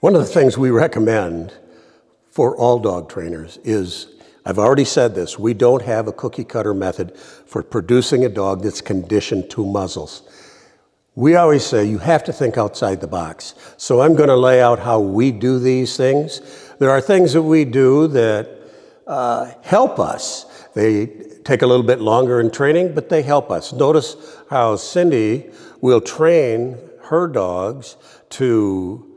One of the things we recommend for all dog trainers is I've already said this we don't have a cookie cutter method for producing a dog that's conditioned to muzzles. We always say you have to think outside the box. So I'm going to lay out how we do these things. There are things that we do that uh, help us. They take a little bit longer in training, but they help us. Notice how Cindy will train her dogs to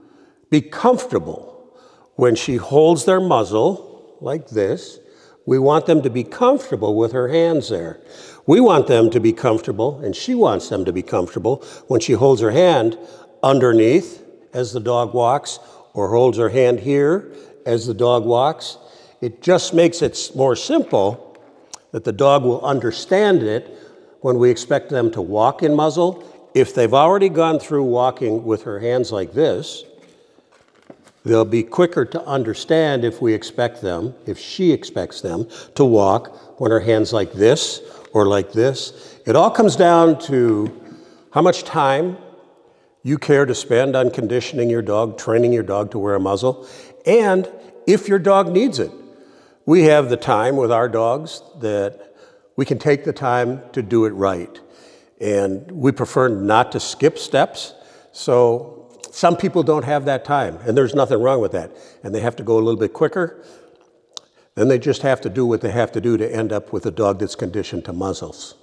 be comfortable when she holds their muzzle like this. We want them to be comfortable with her hands there. We want them to be comfortable, and she wants them to be comfortable when she holds her hand underneath as the dog walks, or holds her hand here as the dog walks. It just makes it more simple that the dog will understand it when we expect them to walk in muzzle. If they've already gone through walking with her hands like this, They'll be quicker to understand if we expect them, if she expects them, to walk when her hand's like this or like this. It all comes down to how much time you care to spend on conditioning your dog, training your dog to wear a muzzle, and if your dog needs it. We have the time with our dogs that we can take the time to do it right. And we prefer not to skip steps. So some people don't have that time, and there's nothing wrong with that. And they have to go a little bit quicker. Then they just have to do what they have to do to end up with a dog that's conditioned to muzzles.